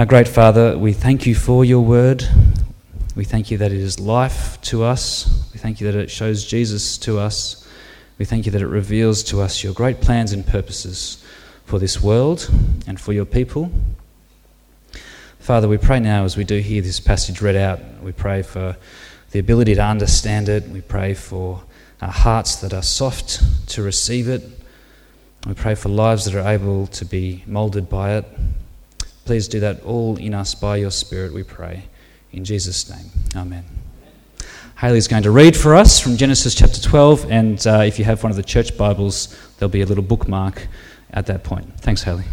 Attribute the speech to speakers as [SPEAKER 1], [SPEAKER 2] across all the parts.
[SPEAKER 1] Our great Father, we thank you for your word. We thank you that it is life to us. We thank you that it shows Jesus to us. We thank you that it reveals to us your great plans and purposes for this world and for your people. Father, we pray now as we do hear this passage read out, we pray for the ability to understand it. We pray for our hearts that are soft to receive it. We pray for lives that are able to be moulded by it. Please do that all in us by your Spirit, we pray. In Jesus' name, amen. Haley's going to read for us from Genesis chapter 12, and uh, if you have one of the church Bibles, there'll be a little bookmark at that point. Thanks, Haley.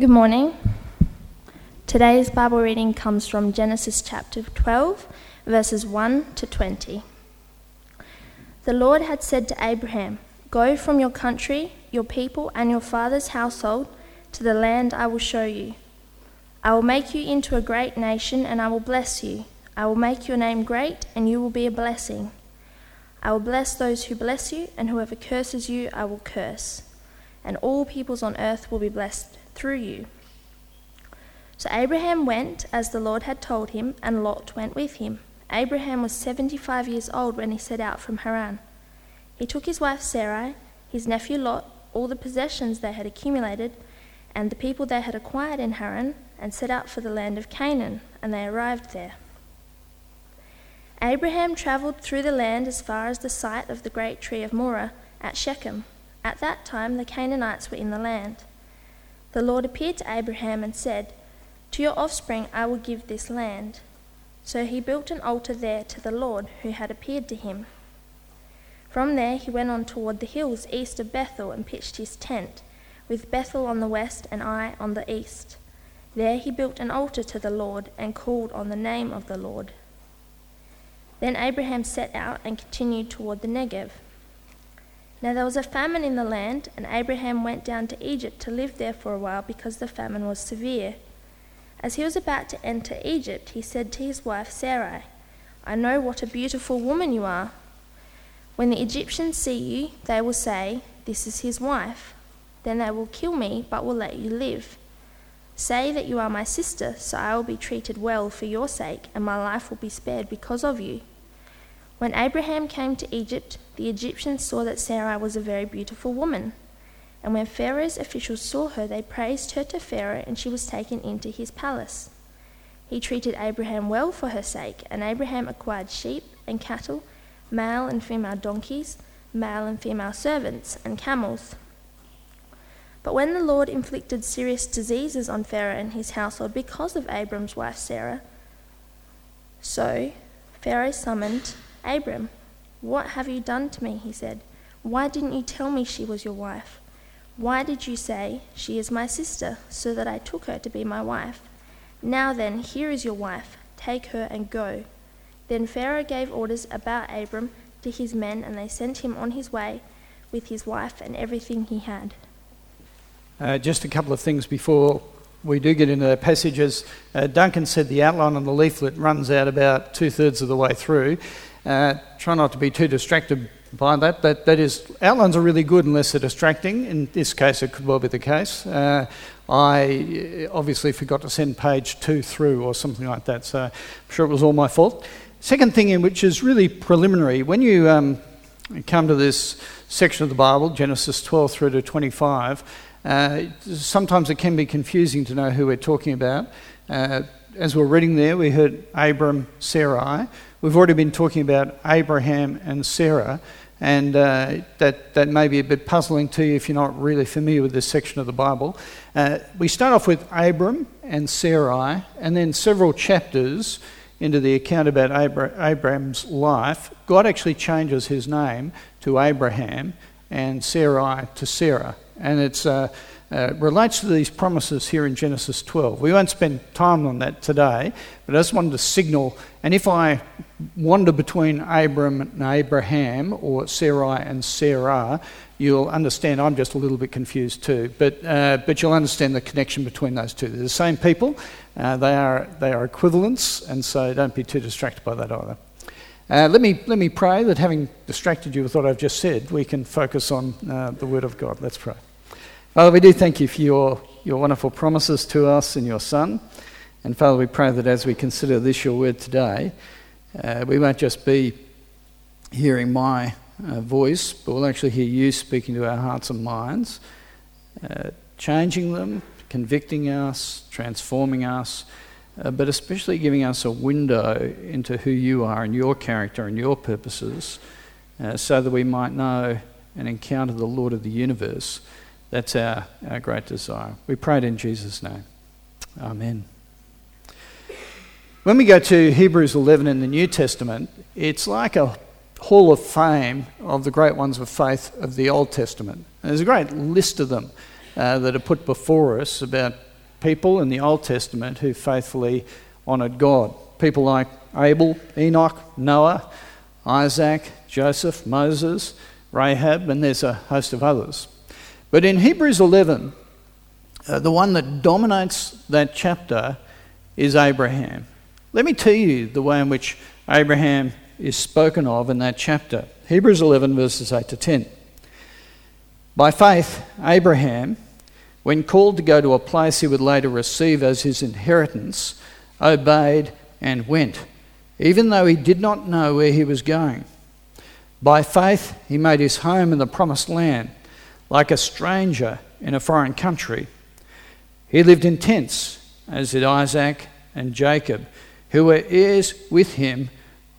[SPEAKER 2] Good morning. Today's Bible reading comes from Genesis chapter 12, verses 1 to 20. The Lord had said to Abraham, Go from your country, your people, and your father's household to the land I will show you. I will make you into a great nation, and I will bless you. I will make your name great, and you will be a blessing. I will bless those who bless you, and whoever curses you, I will curse. And all peoples on earth will be blessed through you. So Abraham went as the Lord had told him, and Lot went with him. Abraham was seventy five years old when he set out from Haran. He took his wife Sarai, his nephew Lot, all the possessions they had accumulated, and the people they had acquired in Haran, and set out for the land of Canaan, and they arrived there. Abraham travelled through the land as far as the site of the great tree of Moreh at Shechem. At that time the Canaanites were in the land. The Lord appeared to Abraham and said, To your offspring I will give this land. So he built an altar there to the Lord who had appeared to him. From there he went on toward the hills east of Bethel and pitched his tent, with Bethel on the west and Ai on the east. There he built an altar to the Lord and called on the name of the Lord. Then Abraham set out and continued toward the Negev. Now there was a famine in the land, and Abraham went down to Egypt to live there for a while because the famine was severe. As he was about to enter Egypt, he said to his wife Sarai, I know what a beautiful woman you are. When the Egyptians see you, they will say, This is his wife. Then they will kill me, but will let you live. Say that you are my sister, so I will be treated well for your sake, and my life will be spared because of you. When Abraham came to Egypt, the Egyptians saw that Sarai was a very beautiful woman. And when Pharaoh's officials saw her, they praised her to Pharaoh, and she was taken into his palace. He treated Abraham well for her sake, and Abraham acquired sheep and cattle, male and female donkeys, male and female servants, and camels. But when the Lord inflicted serious diseases on Pharaoh and his household because of Abram's wife Sarah, so Pharaoh summoned Abram. What have you done to me? he said. Why didn't you tell me she was your wife? Why did you say, She is my sister, so that I took her to be my wife? Now then, here is your wife. Take her and go. Then Pharaoh gave orders about Abram to his men, and they sent him on his way with his wife and everything he had.
[SPEAKER 3] Uh, just a couple of things before we do get into the passages. Uh, Duncan said the outline on the leaflet runs out about two thirds of the way through. Uh, try not to be too distracted by that, but that is, outlines are really good unless they're distracting. In this case, it could well be the case. Uh, I obviously forgot to send page two through or something like that, so I'm sure it was all my fault. Second thing, in which is really preliminary, when you um, come to this section of the Bible, Genesis 12 through to 25, uh, sometimes it can be confusing to know who we're talking about. Uh, as we're reading there, we heard Abram, Sarai. We've already been talking about Abraham and Sarah, and uh, that, that may be a bit puzzling to you if you're not really familiar with this section of the Bible. Uh, we start off with Abram and Sarai, and then several chapters into the account about Abra- Abraham's life, God actually changes his name to Abraham and Sarai to Sarah. And it uh, uh, relates to these promises here in Genesis 12. We won't spend time on that today, but I just wanted to signal. And if I wander between Abram and Abraham or Sarai and Sarah, you'll understand I'm just a little bit confused too. But, uh, but you'll understand the connection between those two. They're the same people, uh, they, are, they are equivalents, and so don't be too distracted by that either. Uh, let, me, let me pray that having distracted you with what I've just said, we can focus on uh, the Word of God. Let's pray. Father, we do thank you for your, your wonderful promises to us in your Son. And Father, we pray that as we consider this, your word today, uh, we won't just be hearing my uh, voice, but we'll actually hear you speaking to our hearts and minds, uh, changing them, convicting us, transforming us, uh, but especially giving us a window into who you are and your character and your purposes, uh, so that we might know and encounter the Lord of the universe. That's our, our great desire. We pray it in Jesus' name. Amen. When we go to Hebrews 11 in the New Testament, it's like a hall of fame of the great ones of faith of the Old Testament. And there's a great list of them uh, that are put before us about people in the Old Testament who faithfully honoured God. People like Abel, Enoch, Noah, Isaac, Joseph, Moses, Rahab, and there's a host of others. But in Hebrews 11, uh, the one that dominates that chapter is Abraham. Let me tell you the way in which Abraham is spoken of in that chapter. Hebrews 11, verses 8 to 10. By faith, Abraham, when called to go to a place he would later receive as his inheritance, obeyed and went, even though he did not know where he was going. By faith, he made his home in the promised land, like a stranger in a foreign country. He lived in tents, as did Isaac and Jacob, who were heirs with him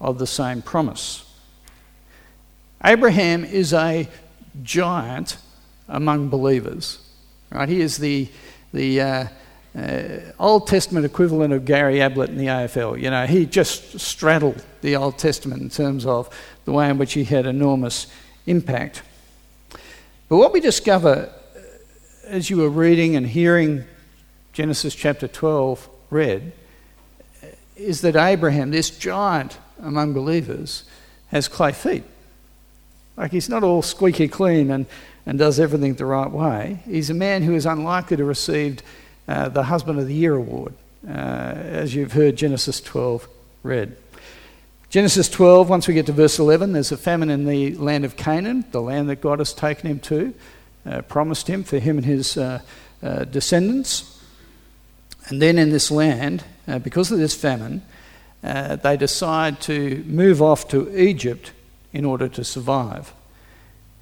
[SPEAKER 3] of the same promise. Abraham is a giant among believers. Right? He is the, the uh, uh, Old Testament equivalent of Gary Ablett in the AFL. You know, he just straddled the Old Testament in terms of the way in which he had enormous impact. But what we discover uh, as you were reading and hearing Genesis chapter 12 read uh, is that Abraham, this giant among believers, has clay feet. Like he's not all squeaky clean and, and does everything the right way. He's a man who is unlikely to receive uh, the Husband of the Year award, uh, as you've heard Genesis 12 read. Genesis 12, once we get to verse 11, there's a famine in the land of Canaan, the land that God has taken him to, uh, promised him for him and his uh, uh, descendants. And then in this land, uh, because of this famine, uh, they decide to move off to Egypt in order to survive.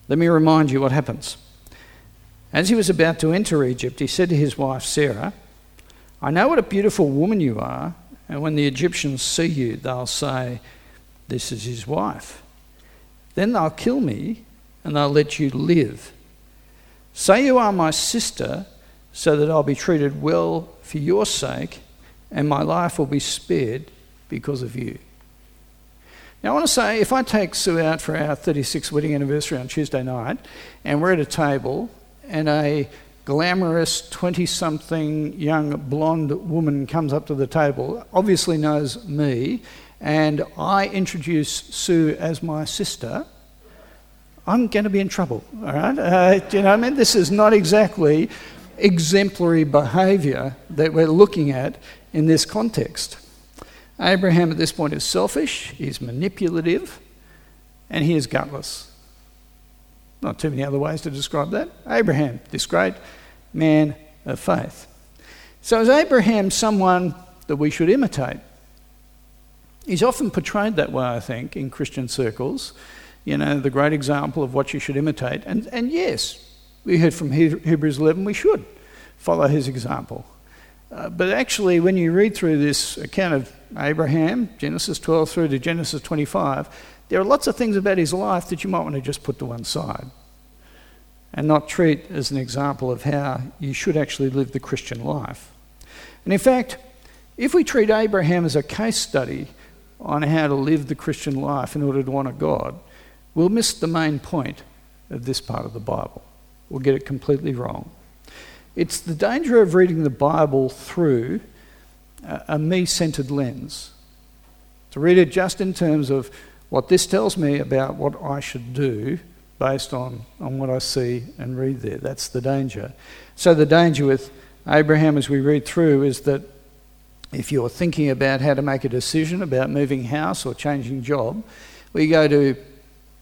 [SPEAKER 3] Let me remind you what happens. As he was about to enter Egypt, he said to his wife Sarah, I know what a beautiful woman you are, and when the Egyptians see you, they'll say, this is his wife. Then they'll kill me and they'll let you live. Say you are my sister, so that I'll be treated well for your sake, and my life will be spared because of you. Now, I want to say if I take Sue out for our 36th wedding anniversary on Tuesday night, and we're at a table, and a glamorous 20 something young blonde woman comes up to the table, obviously knows me, and I introduce Sue as my sister, I'm going to be in trouble. All right? Uh, you know I mean? This is not exactly exemplary behavior that we're looking at in this context. Abraham at this point is selfish, he's manipulative, and he is gutless. Not too many other ways to describe that. Abraham, this great man of faith. So, is Abraham someone that we should imitate? He's often portrayed that way, I think, in Christian circles. You know, the great example of what you should imitate. And, and yes, we heard from Hebrews 11, we should follow his example. Uh, but actually, when you read through this account of Abraham, Genesis 12 through to Genesis 25, there are lots of things about his life that you might want to just put to one side and not treat as an example of how you should actually live the Christian life. And in fact, if we treat Abraham as a case study on how to live the Christian life in order to honour God, we'll miss the main point of this part of the Bible. We'll get it completely wrong. It's the danger of reading the Bible through a me centered lens. To read it just in terms of what this tells me about what I should do based on, on what I see and read there. That's the danger. So, the danger with Abraham as we read through is that if you're thinking about how to make a decision about moving house or changing job, we go to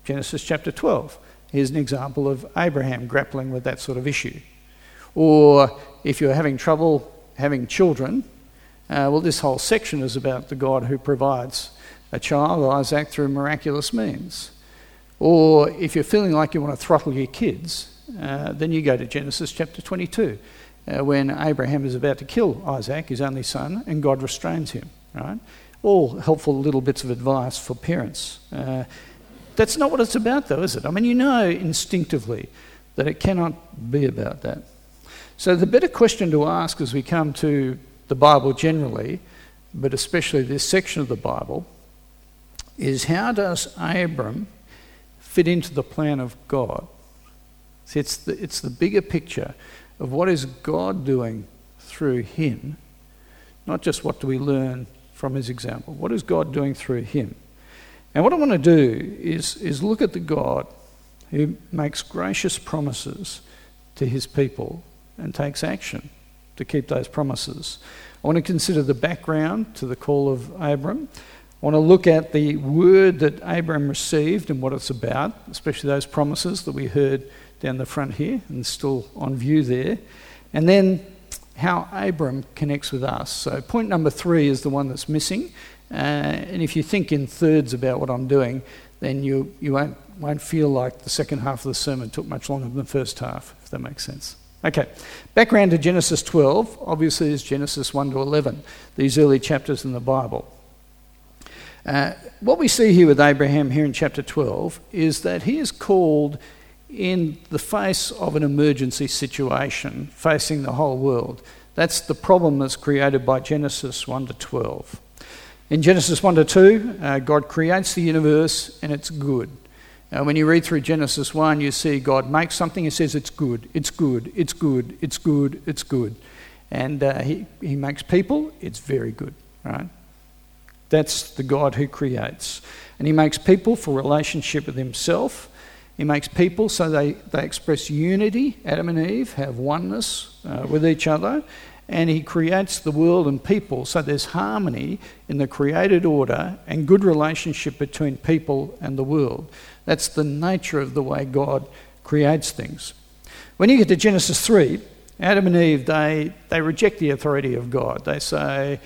[SPEAKER 3] Genesis chapter 12. Here's an example of Abraham grappling with that sort of issue. Or if you're having trouble having children, uh, well, this whole section is about the God who provides a child, Isaac, through miraculous means. Or if you're feeling like you want to throttle your kids, uh, then you go to Genesis chapter 22, uh, when Abraham is about to kill Isaac, his only son, and God restrains him. Right? All helpful little bits of advice for parents. Uh, that's not what it's about, though, is it? I mean, you know instinctively that it cannot be about that. So, the better question to ask as we come to the Bible generally, but especially this section of the Bible, is how does Abram fit into the plan of God? See, it's the, it's the bigger picture of what is God doing through him, not just what do we learn from his example. What is God doing through him? And what I want to do is, is look at the God who makes gracious promises to his people and takes action to keep those promises. I want to consider the background to the call of Abram. I want to look at the word that Abram received and what it's about, especially those promises that we heard down the front here and still on view there. And then how Abram connects with us. So, point number three is the one that's missing. Uh, and if you think in thirds about what I'm doing, then you, you won't, won't feel like the second half of the sermon took much longer than the first half, if that makes sense. Okay, background to Genesis 12 obviously is Genesis 1 to 11, these early chapters in the Bible. Uh, what we see here with Abraham here in chapter 12 is that he is called in the face of an emergency situation facing the whole world. That's the problem that's created by Genesis 1 to 12. In Genesis 1 to 2, uh, God creates the universe and it's good. Uh, when you read through Genesis 1, you see God makes something He says it's good, it's good, it's good, it's good, it's good. And uh, he, he makes people, it's very good, right? That's the God who creates. And he makes people for relationship with himself he makes people so they, they express unity. Adam and Eve have oneness uh, with each other. And he creates the world and people so there's harmony in the created order and good relationship between people and the world. That's the nature of the way God creates things. When you get to Genesis 3, Adam and Eve, they, they reject the authority of God. They say,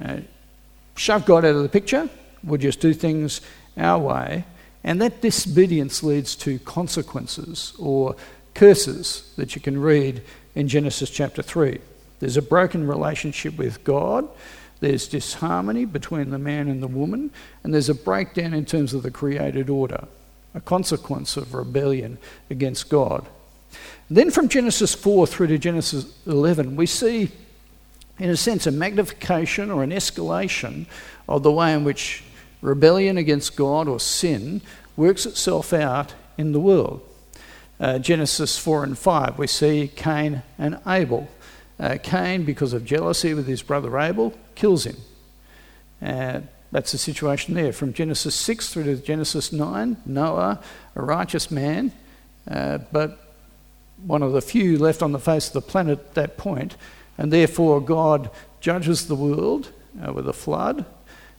[SPEAKER 3] uh, shove God out of the picture, we'll just do things our way. And that disobedience leads to consequences or curses that you can read in Genesis chapter 3. There's a broken relationship with God, there's disharmony between the man and the woman, and there's a breakdown in terms of the created order, a consequence of rebellion against God. Then from Genesis 4 through to Genesis 11, we see, in a sense, a magnification or an escalation of the way in which rebellion against God or sin works itself out in the world. Uh, Genesis 4 and 5, we see Cain and Abel. Uh, Cain, because of jealousy with his brother Abel, kills him. Uh, that's the situation there. From Genesis 6 through to Genesis 9, Noah, a righteous man, uh, but one of the few left on the face of the planet at that point, and therefore God judges the world uh, with a flood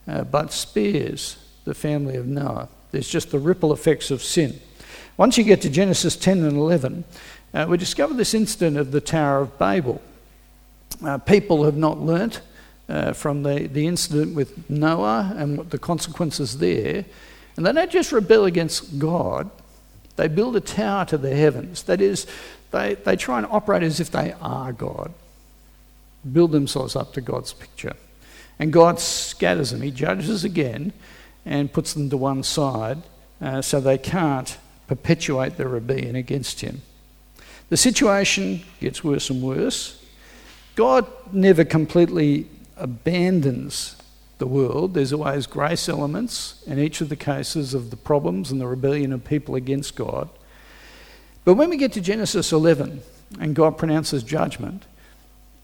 [SPEAKER 3] uh, but spares the family of Noah. There's just the ripple effects of sin. Once you get to Genesis 10 and 11, uh, we discover this incident of the Tower of Babel. Uh, people have not learnt uh, from the, the incident with Noah and what the consequences there. And they don't just rebel against God, they build a tower to the heavens. That is, they, they try and operate as if they are God, build themselves up to God's picture. And God scatters them. He judges again and puts them to one side uh, so they can't perpetuate their rebellion against Him. The situation gets worse and worse. God never completely abandons the world. There's always grace elements in each of the cases of the problems and the rebellion of people against God. But when we get to Genesis 11 and God pronounces judgment,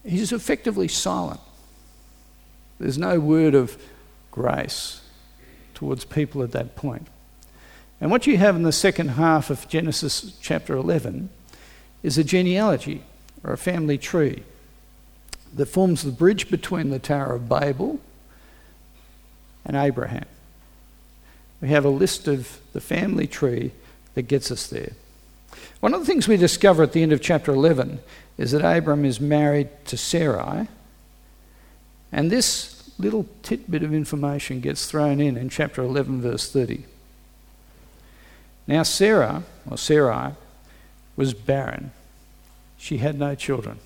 [SPEAKER 3] He's effectively silent. There's no word of grace towards people at that point. And what you have in the second half of Genesis chapter 11 is a genealogy or a family tree that forms the bridge between the Tower of Babel and Abraham. We have a list of the family tree that gets us there. One of the things we discover at the end of chapter 11 is that Abram is married to Sarai, and this little tidbit of information gets thrown in in chapter 11, verse 30. Now, Sarah, or Sarai, was barren. She had no children.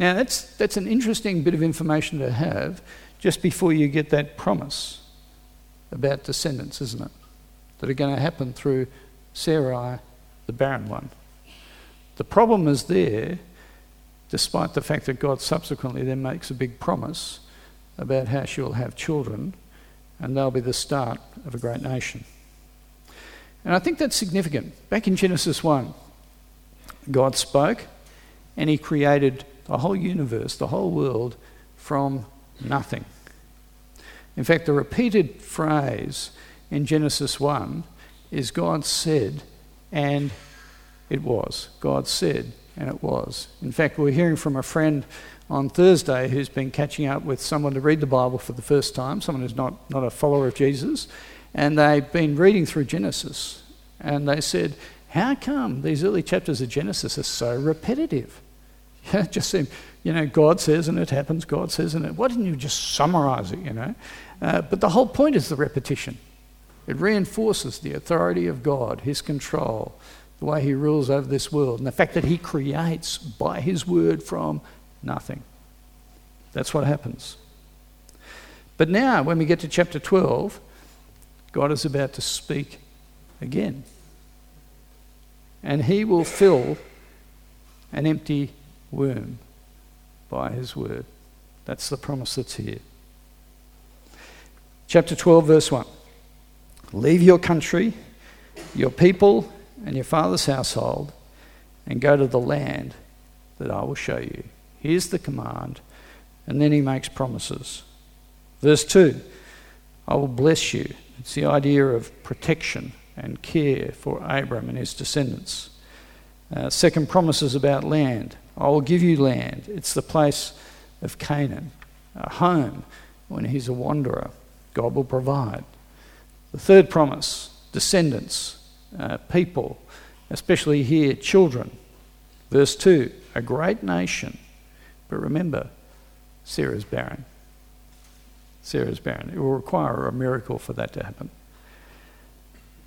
[SPEAKER 3] Now, that's, that's an interesting bit of information to have just before you get that promise about descendants, isn't it? That are going to happen through Sarai, the barren one. The problem is there, despite the fact that God subsequently then makes a big promise about how she will have children and they'll be the start of a great nation. And I think that's significant. Back in Genesis 1, God spoke and He created the whole universe, the whole world, from nothing. In fact, the repeated phrase in Genesis 1 is God said, and it was. God said, and it was. In fact, we are hearing from a friend on Thursday who's been catching up with someone to read the Bible for the first time, someone who's not, not a follower of Jesus, and they've been reading through Genesis. And they said, How come these early chapters of Genesis are so repetitive? just seemed, you know, God says and it happens, God says and it. Why didn't you just summarize it, you know? Uh, but the whole point is the repetition. It reinforces the authority of God, His control, the way He rules over this world, and the fact that He creates by His word from nothing. That's what happens. But now, when we get to chapter 12, God is about to speak again. And He will fill an empty womb by His word. That's the promise that's here. Chapter 12, verse 1. Leave your country, your people, and your father's household, and go to the land that I will show you. Here's the command, and then he makes promises. Verse 2 I will bless you. It's the idea of protection and care for Abram and his descendants. Uh, second promises about land. I will give you land. It's the place of Canaan, a home when he's a wanderer. God will provide. The third promise descendants, uh, people, especially here, children. Verse 2 a great nation. But remember, Sarah's barren. Sarah's barren. It will require a miracle for that to happen.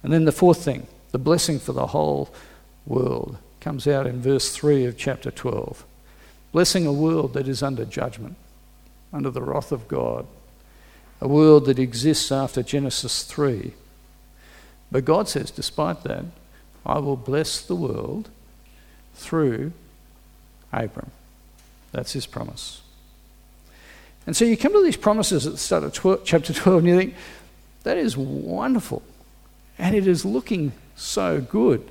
[SPEAKER 3] And then the fourth thing, the blessing for the whole world, comes out in verse 3 of chapter 12. Blessing a world that is under judgment, under the wrath of God a world that exists after Genesis 3. But God says, despite that, I will bless the world through Abram. That's his promise. And so you come to these promises at the start of 12, chapter 12 and you think, that is wonderful. And it is looking so good.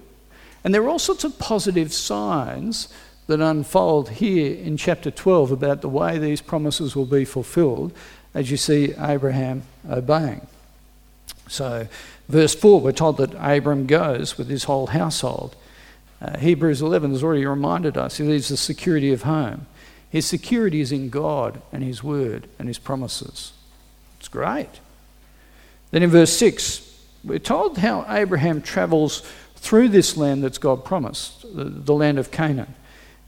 [SPEAKER 3] And there are all sorts of positive signs that unfold here in chapter 12 about the way these promises will be fulfilled as you see Abraham obeying. So, verse 4, we're told that Abram goes with his whole household. Uh, Hebrews 11 has already reminded us he leaves the security of home. His security is in God and His word and His promises. It's great. Then in verse 6, we're told how Abraham travels through this land that's God promised, the, the land of Canaan.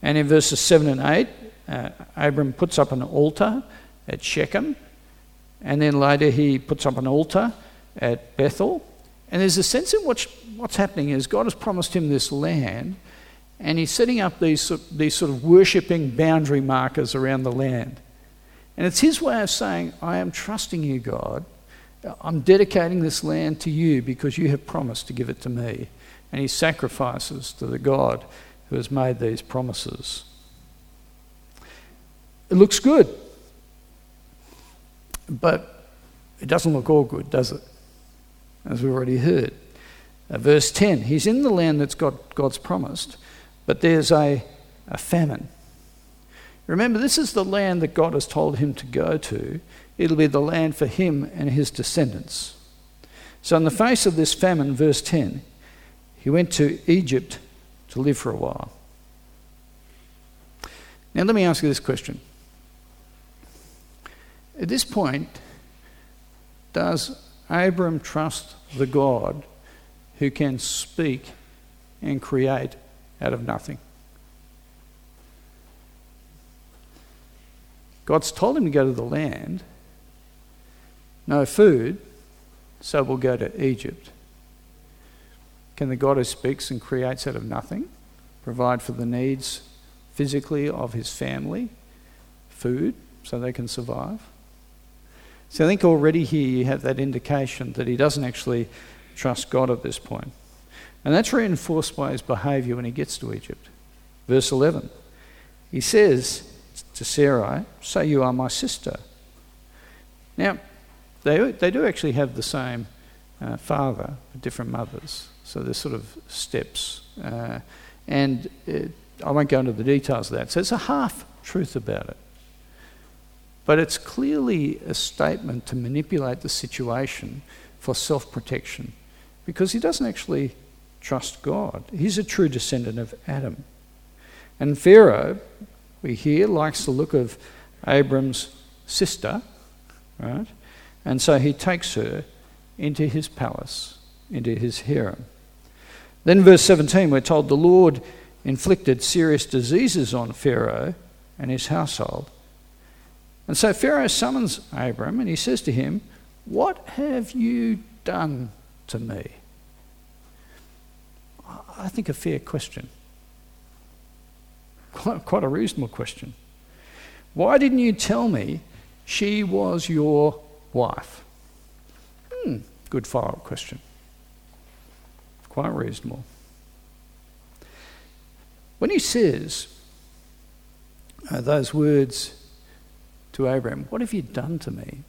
[SPEAKER 3] And in verses 7 and 8, uh, Abram puts up an altar at Shechem and then later he puts up an altar at Bethel. And there's a sense in which what's happening is God has promised him this land, and he's setting up these, these sort of worshipping boundary markers around the land. And it's his way of saying, I am trusting you, God. I'm dedicating this land to you because you have promised to give it to me. And he sacrifices to the God who has made these promises. It looks good. But it doesn't look all good, does it? As we've already heard. Uh, verse 10 He's in the land that's got God's promised, but there's a, a famine. Remember, this is the land that God has told him to go to. It'll be the land for him and his descendants. So, in the face of this famine, verse 10, he went to Egypt to live for a while. Now, let me ask you this question at this point, does Abram trust the God who can speak and create out of nothing. God's told him to go to the land, no food, so we'll go to Egypt. Can the God who speaks and creates out of nothing provide for the needs physically of his family, food, so they can survive? So I think already here you have that indication that he doesn't actually trust God at this point. And that's reinforced by his behaviour when he gets to Egypt. Verse 11. He says to Sarai, Say you are my sister. Now, they, they do actually have the same uh, father, but different mothers. So there's sort of steps. Uh, and it, I won't go into the details of that. So it's a half truth about it. But it's clearly a statement to manipulate the situation for self protection because he doesn't actually trust God. He's a true descendant of Adam. And Pharaoh, we hear, likes the look of Abram's sister, right? And so he takes her into his palace, into his harem. Then, verse 17, we're told the Lord inflicted serious diseases on Pharaoh and his household. And so Pharaoh summons Abram and he says to him, What have you done to me? I think a fair question. Quite, a reasonable question. Why didn't you tell me she was your wife? Hmm, good follow up question. Quite reasonable. When he says uh, those words to Abraham, What have you done to me?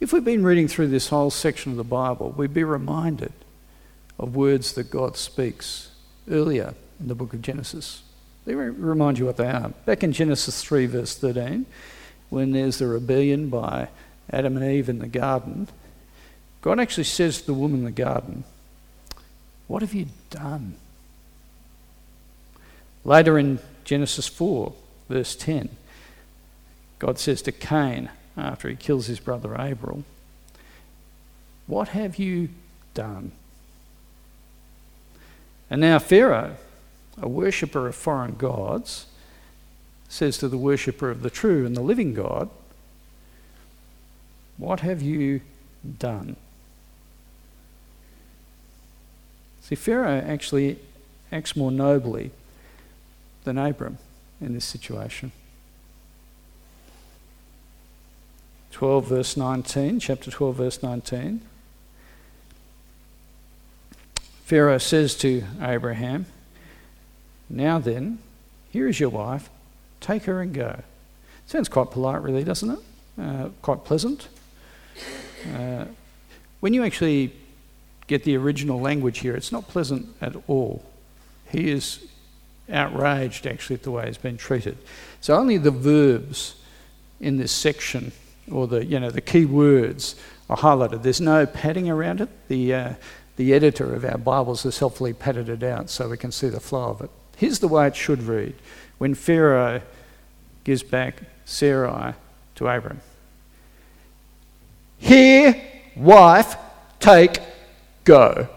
[SPEAKER 3] If we've been reading through this whole section of the Bible, we'd be reminded of words that God speaks earlier in the book of Genesis. Let me remind you what they are. Back in Genesis 3, verse 13, when there's the rebellion by Adam and Eve in the garden, God actually says to the woman in the garden, What have you done? Later in Genesis 4, verse 10, God says to Cain, after he kills his brother Abel, What have you done? And now Pharaoh, a worshipper of foreign gods, says to the worshipper of the true and the living God, What have you done? See, Pharaoh actually acts more nobly than Abram in this situation. 12, verse 19, chapter 12, verse 19. Pharaoh says to Abraham, Now then, here is your wife, take her and go. Sounds quite polite, really, doesn't it? Uh, quite pleasant. Uh, when you actually get the original language here, it's not pleasant at all. He is outraged, actually, at the way he's been treated. So only the verbs in this section, or the you know the key words, are highlighted. There's no padding around it. The uh, the editor of our Bibles has helpfully padded it out so we can see the flow of it. Here's the way it should read when Pharaoh gives back Sarai to Abram. Here, wife, take, go.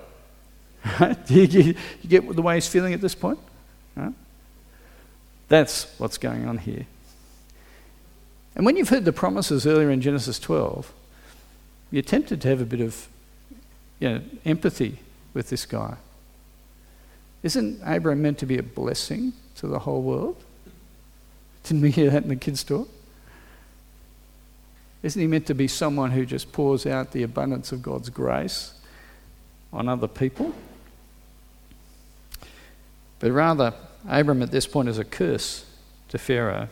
[SPEAKER 3] Do you, get the way he's feeling at this point? That's what's going on here. And when you've heard the promises earlier in Genesis 12, you're tempted to have a bit of you know, empathy with this guy. Isn't Abraham meant to be a blessing to the whole world? Didn't we hear that in the kids' talk? Isn't he meant to be someone who just pours out the abundance of God's grace on other people? But rather, Abram at this point is a curse to Pharaoh.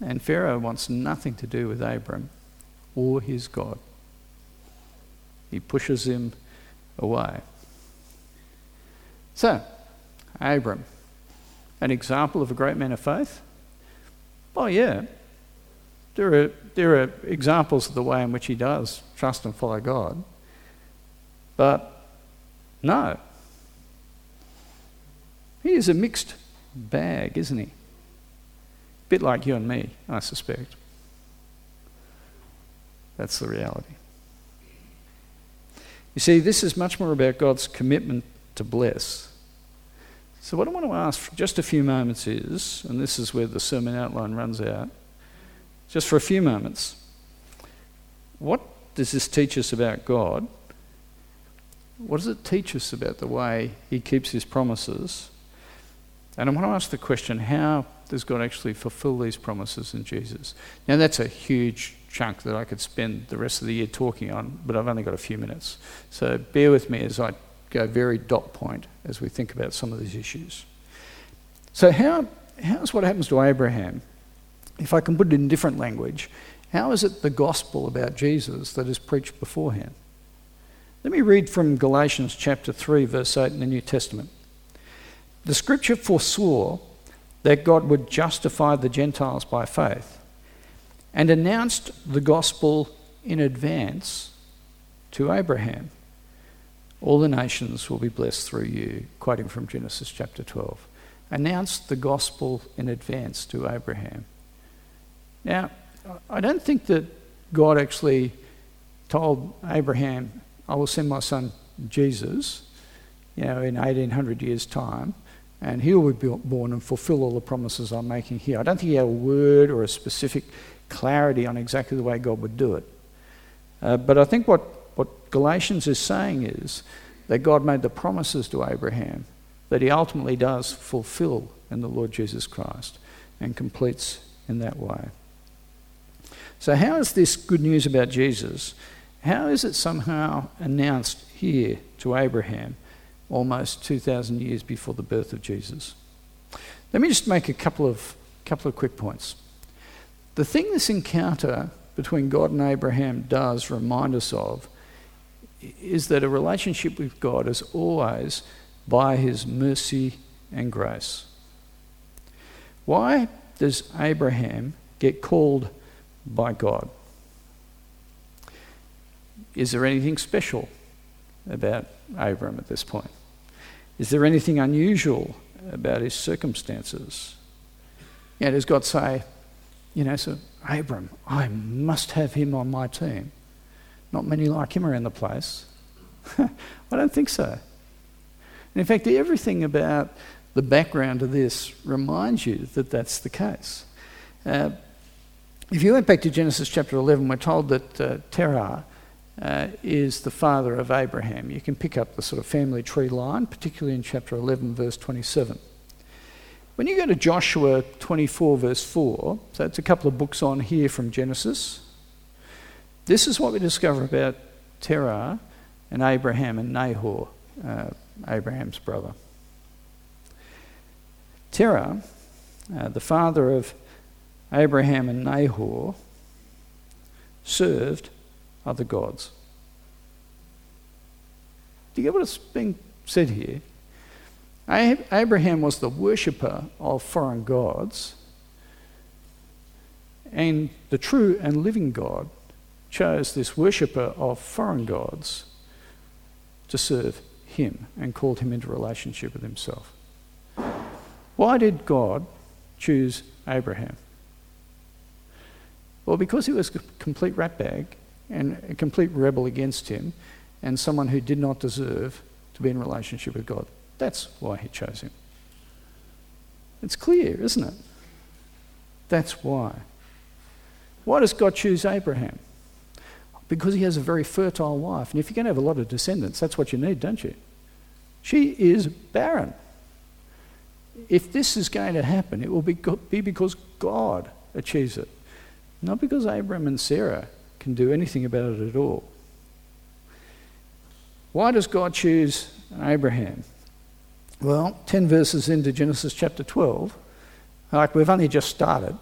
[SPEAKER 3] And Pharaoh wants nothing to do with Abram or his God. He pushes him away. So, Abram, an example of a great man of faith? Oh, yeah. There are, there are examples of the way in which he does trust and follow God. But no. He is a mixed bag, isn't he? A bit like you and me, I suspect. That's the reality. You see, this is much more about God's commitment to bless. So, what I want to ask for just a few moments is, and this is where the sermon outline runs out, just for a few moments, what does this teach us about God? What does it teach us about the way He keeps His promises? And I want to ask the question how does God actually fulfill these promises in Jesus? Now, that's a huge chunk that I could spend the rest of the year talking on, but I've only got a few minutes. So bear with me as I go very dot point as we think about some of these issues. So, how, how's what happens to Abraham? If I can put it in different language, how is it the gospel about Jesus that is preached beforehand? Let me read from Galatians chapter 3, verse 8 in the New Testament. The scripture foresaw that God would justify the Gentiles by faith and announced the gospel in advance to Abraham. All the nations will be blessed through you, quoting from Genesis chapter 12. Announced the gospel in advance to Abraham. Now, I don't think that God actually told Abraham, I will send my son Jesus, you know, in 1800 years' time, and he'll be born and fulfill all the promises I'm making here. I don't think he had a word or a specific clarity on exactly the way God would do it. Uh, but I think what, what Galatians is saying is that God made the promises to Abraham that he ultimately does fulfill in the Lord Jesus Christ and completes in that way. So, how is this good news about Jesus? How is it somehow announced here to Abraham almost 2,000 years before the birth of Jesus? Let me just make a couple of, couple of quick points. The thing this encounter between God and Abraham does remind us of is that a relationship with God is always by his mercy and grace. Why does Abraham get called by God? Is there anything special about Abram at this point? Is there anything unusual about his circumstances? Yeah, does God say, you know, so Abram, I must have him on my team? Not many like him around the place. I don't think so. And in fact, everything about the background of this reminds you that that's the case. Uh, if you went back to Genesis chapter 11, we're told that uh, Terah uh, is the father of Abraham. You can pick up the sort of family tree line, particularly in chapter 11, verse 27. When you go to Joshua 24, verse 4, so it's a couple of books on here from Genesis, this is what we discover about Terah and Abraham and Nahor, uh, Abraham's brother. Terah, uh, the father of Abraham and Nahor, served other gods. Do you get what's being said here? Abraham was the worshipper of foreign gods, and the true and living God chose this worshipper of foreign gods to serve him and called him into relationship with himself. Why did God choose Abraham? Well, because he was a complete ratbag and a complete rebel against him and someone who did not deserve to be in relationship with God. That's why he chose him. It's clear, isn't it? That's why. Why does God choose Abraham? Because he has a very fertile wife. And if you're going to have a lot of descendants, that's what you need, don't you? She is barren. If this is going to happen, it will be, be because God achieves it, not because Abraham and Sarah can do anything about it at all. Why does God choose Abraham? Well, 10 verses into Genesis chapter 12, like we've only just started,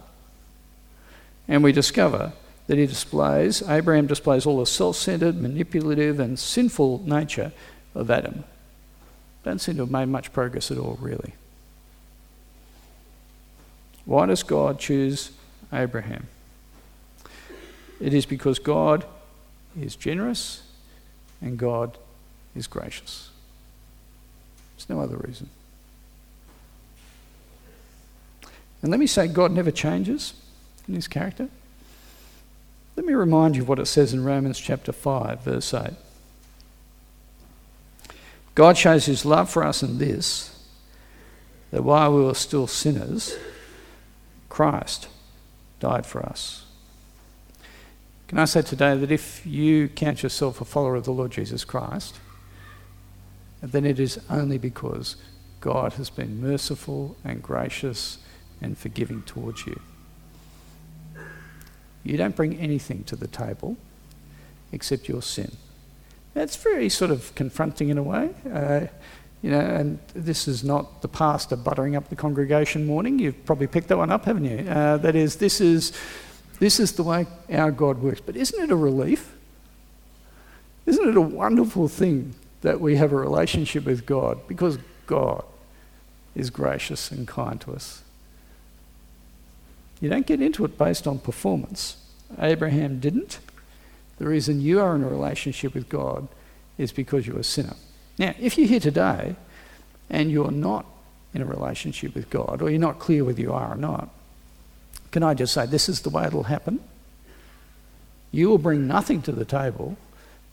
[SPEAKER 3] and we discover that he displays, Abraham displays all the self centered, manipulative, and sinful nature of Adam. Don't seem to have made much progress at all, really. Why does God choose Abraham? It is because God is generous and God is gracious. There's no other reason. And let me say, God never changes in his character. Let me remind you of what it says in Romans chapter 5, verse 8. God shows his love for us in this that while we were still sinners, Christ died for us. Can I say today that if you count yourself a follower of the Lord Jesus Christ, then it is only because God has been merciful and gracious and forgiving towards you. You don't bring anything to the table except your sin. That's very sort of confronting in a way. Uh, you know, and this is not the pastor buttering up the congregation morning. You've probably picked that one up, haven't you? Uh, that is, this is, this is the way our God works. But isn't it a relief? Isn't it a wonderful thing that we have a relationship with God because God is gracious and kind to us? You don't get into it based on performance. Abraham didn't. The reason you are in a relationship with God is because you're a sinner. Now, if you're here today and you're not in a relationship with God, or you're not clear whether you are or not, can I just say this is the way it'll happen? You will bring nothing to the table,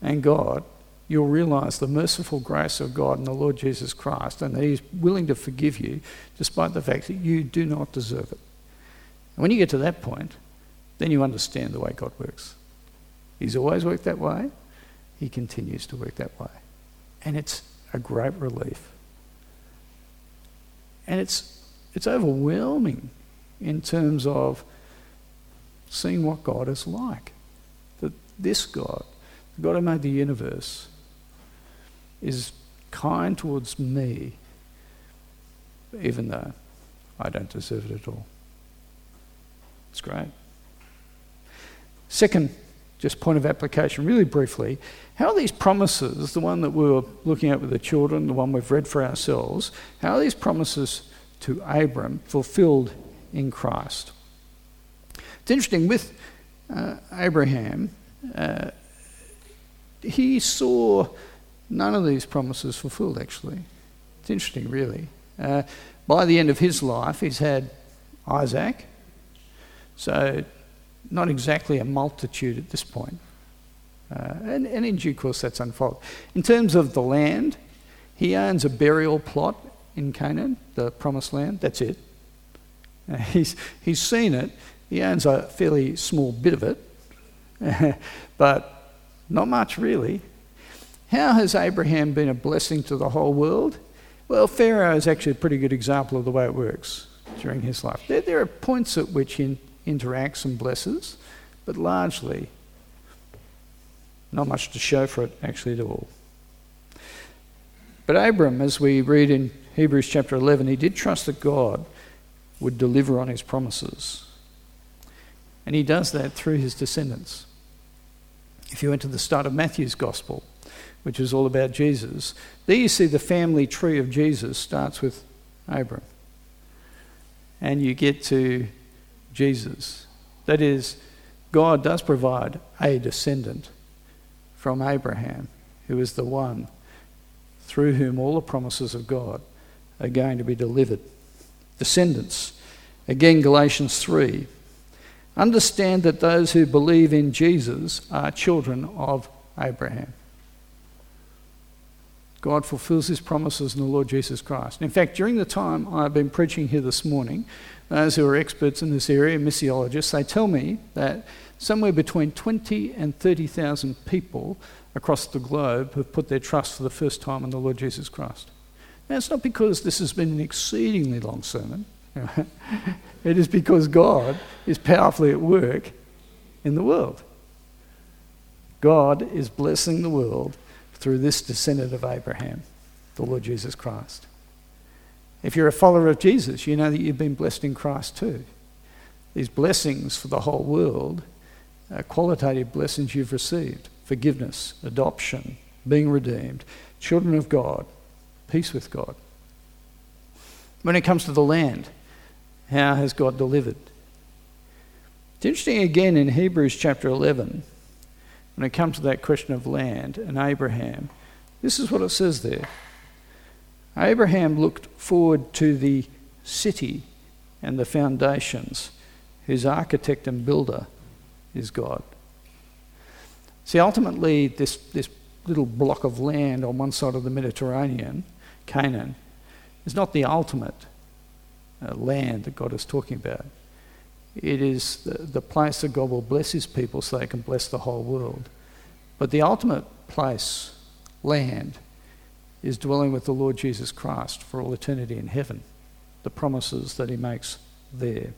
[SPEAKER 3] and God, you'll realize the merciful grace of God and the Lord Jesus Christ, and that He's willing to forgive you despite the fact that you do not deserve it. And when you get to that point, then you understand the way God works. He's always worked that way, He continues to work that way. And it's a great relief. And it's, it's overwhelming in terms of seeing what God is like. That this God, the God who made the universe, is kind towards me, even though I don't deserve it at all. It's great. Second, just point of application, really briefly, how are these promises, the one that we were looking at with the children, the one we've read for ourselves, how are these promises to Abram fulfilled in Christ? It's interesting, with uh, Abraham, uh, he saw none of these promises fulfilled, actually. It's interesting, really. Uh, by the end of his life, he's had Isaac, so not exactly a multitude at this point. Uh, and, and in due course, that's unfolded. In terms of the land, he owns a burial plot in Canaan, the promised land. That's it. He's, he's seen it. He owns a fairly small bit of it, but not much really. How has Abraham been a blessing to the whole world? Well, Pharaoh is actually a pretty good example of the way it works during his life. There, there are points at which he interacts and blesses, but largely not much to show for it actually at all. But Abram, as we read in Hebrews chapter 11, he did trust that God would deliver on his promises. And he does that through his descendants. If you went to the start of Matthew's gospel, which is all about Jesus, there you see the family tree of Jesus starts with Abram. And you get to Jesus. That is, God does provide a descendant from Abraham, who is the one through whom all the promises of God are going to be delivered. Descendants. Again, Galatians 3. Understand that those who believe in Jesus are children of Abraham. God fulfills his promises in the Lord Jesus Christ. In fact, during the time I've been preaching here this morning, those who are experts in this area, missiologists, they tell me that somewhere between 20 and 30,000 people across the globe have put their trust for the first time in the Lord Jesus Christ. Now, it's not because this has been an exceedingly long sermon. it is because God is powerfully at work in the world. God is blessing the world through this descendant of Abraham, the Lord Jesus Christ. If you're a follower of Jesus, you know that you've been blessed in Christ too. These blessings for the whole world are qualitative blessings you've received forgiveness, adoption, being redeemed, children of God, peace with God. When it comes to the land, how has God delivered? It's interesting again in Hebrews chapter 11, when it comes to that question of land and Abraham, this is what it says there. Abraham looked forward to the city and the foundations, whose architect and builder is God. See, ultimately, this, this little block of land on one side of the Mediterranean, Canaan, is not the ultimate uh, land that God is talking about. It is the, place that God will bless his people so they can bless the whole world. But the ultimate place, land, is dwelling with the Lord Jesus Christ for all eternity in heaven, the promises that he makes there.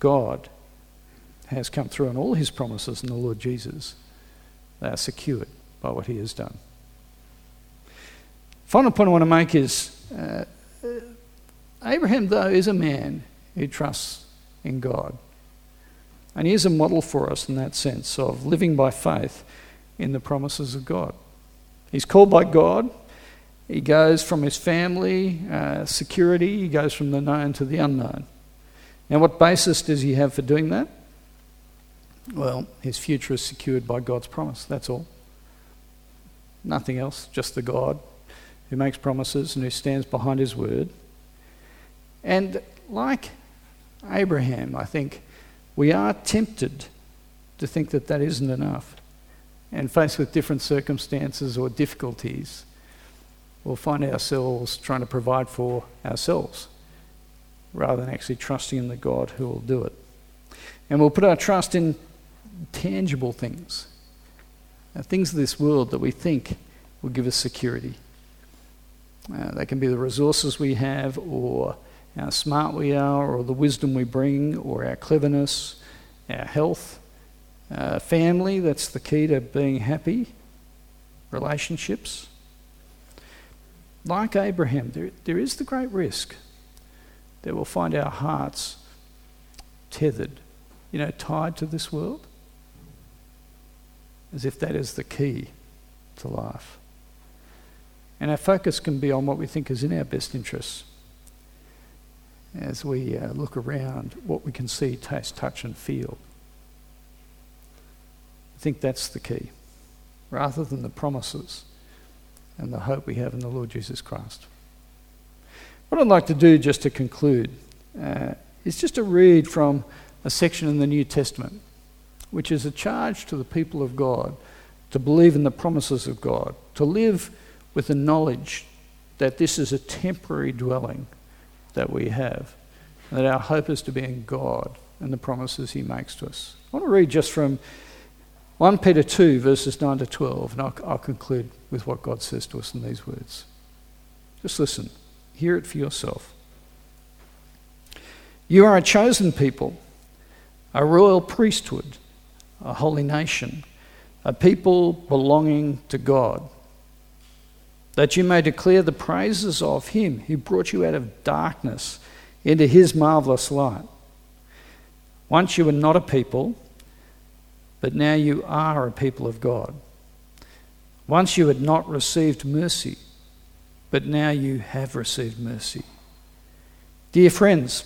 [SPEAKER 3] God has come through on all his promises in the Lord Jesus. They are secured by what he has done. Final point I want to make is uh, Abraham, though, is a man who trusts in God. And he is a model for us in that sense of living by faith in the promises of God. He's called by God. He goes from his family, uh, security, he goes from the known to the unknown. Now, what basis does he have for doing that? Well, his future is secured by God's promise, that's all. Nothing else, just the God who makes promises and who stands behind his word. And like Abraham, I think we are tempted to think that that isn't enough. And faced with different circumstances or difficulties, we'll find ourselves trying to provide for ourselves rather than actually trusting in the God who will do it. And we'll put our trust in tangible things, uh, things of this world that we think will give us security. Uh, they can be the resources we have, or how smart we are, or the wisdom we bring, or our cleverness, our health, uh, family. That's the key to being happy. Relationships. Like Abraham, there, there is the great risk that we'll find our hearts tethered, you know, tied to this world as if that is the key to life. And our focus can be on what we think is in our best interests as we uh, look around what we can see, taste, touch, and feel. I think that's the key, rather than the promises and the hope we have in the Lord Jesus Christ. What I'd like to do just to conclude uh, is just to read from a section in the New Testament which is a charge to the people of God to believe in the promises of God, to live with the knowledge that this is a temporary dwelling that we have, and that our hope is to be in God and the promises He makes to us. I want to read just from 1 Peter 2, verses 9 to 12, and I'll, I'll conclude with what God says to us in these words. Just listen, hear it for yourself. You are a chosen people, a royal priesthood a holy nation, a people belonging to God, that you may declare the praises of Him who brought you out of darkness into His marvelous light. Once you were not a people, but now you are a people of God. Once you had not received mercy, but now you have received mercy. Dear friends,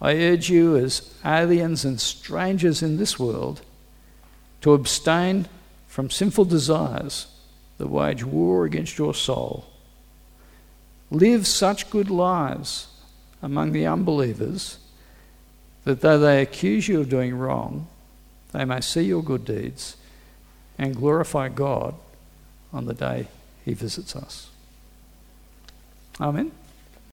[SPEAKER 3] I urge you as aliens and strangers in this world to abstain from sinful desires that wage war against your soul. Live such good lives among the unbelievers that though they accuse you of doing wrong, they may see your good deeds and glorify God on the day He visits us. Amen.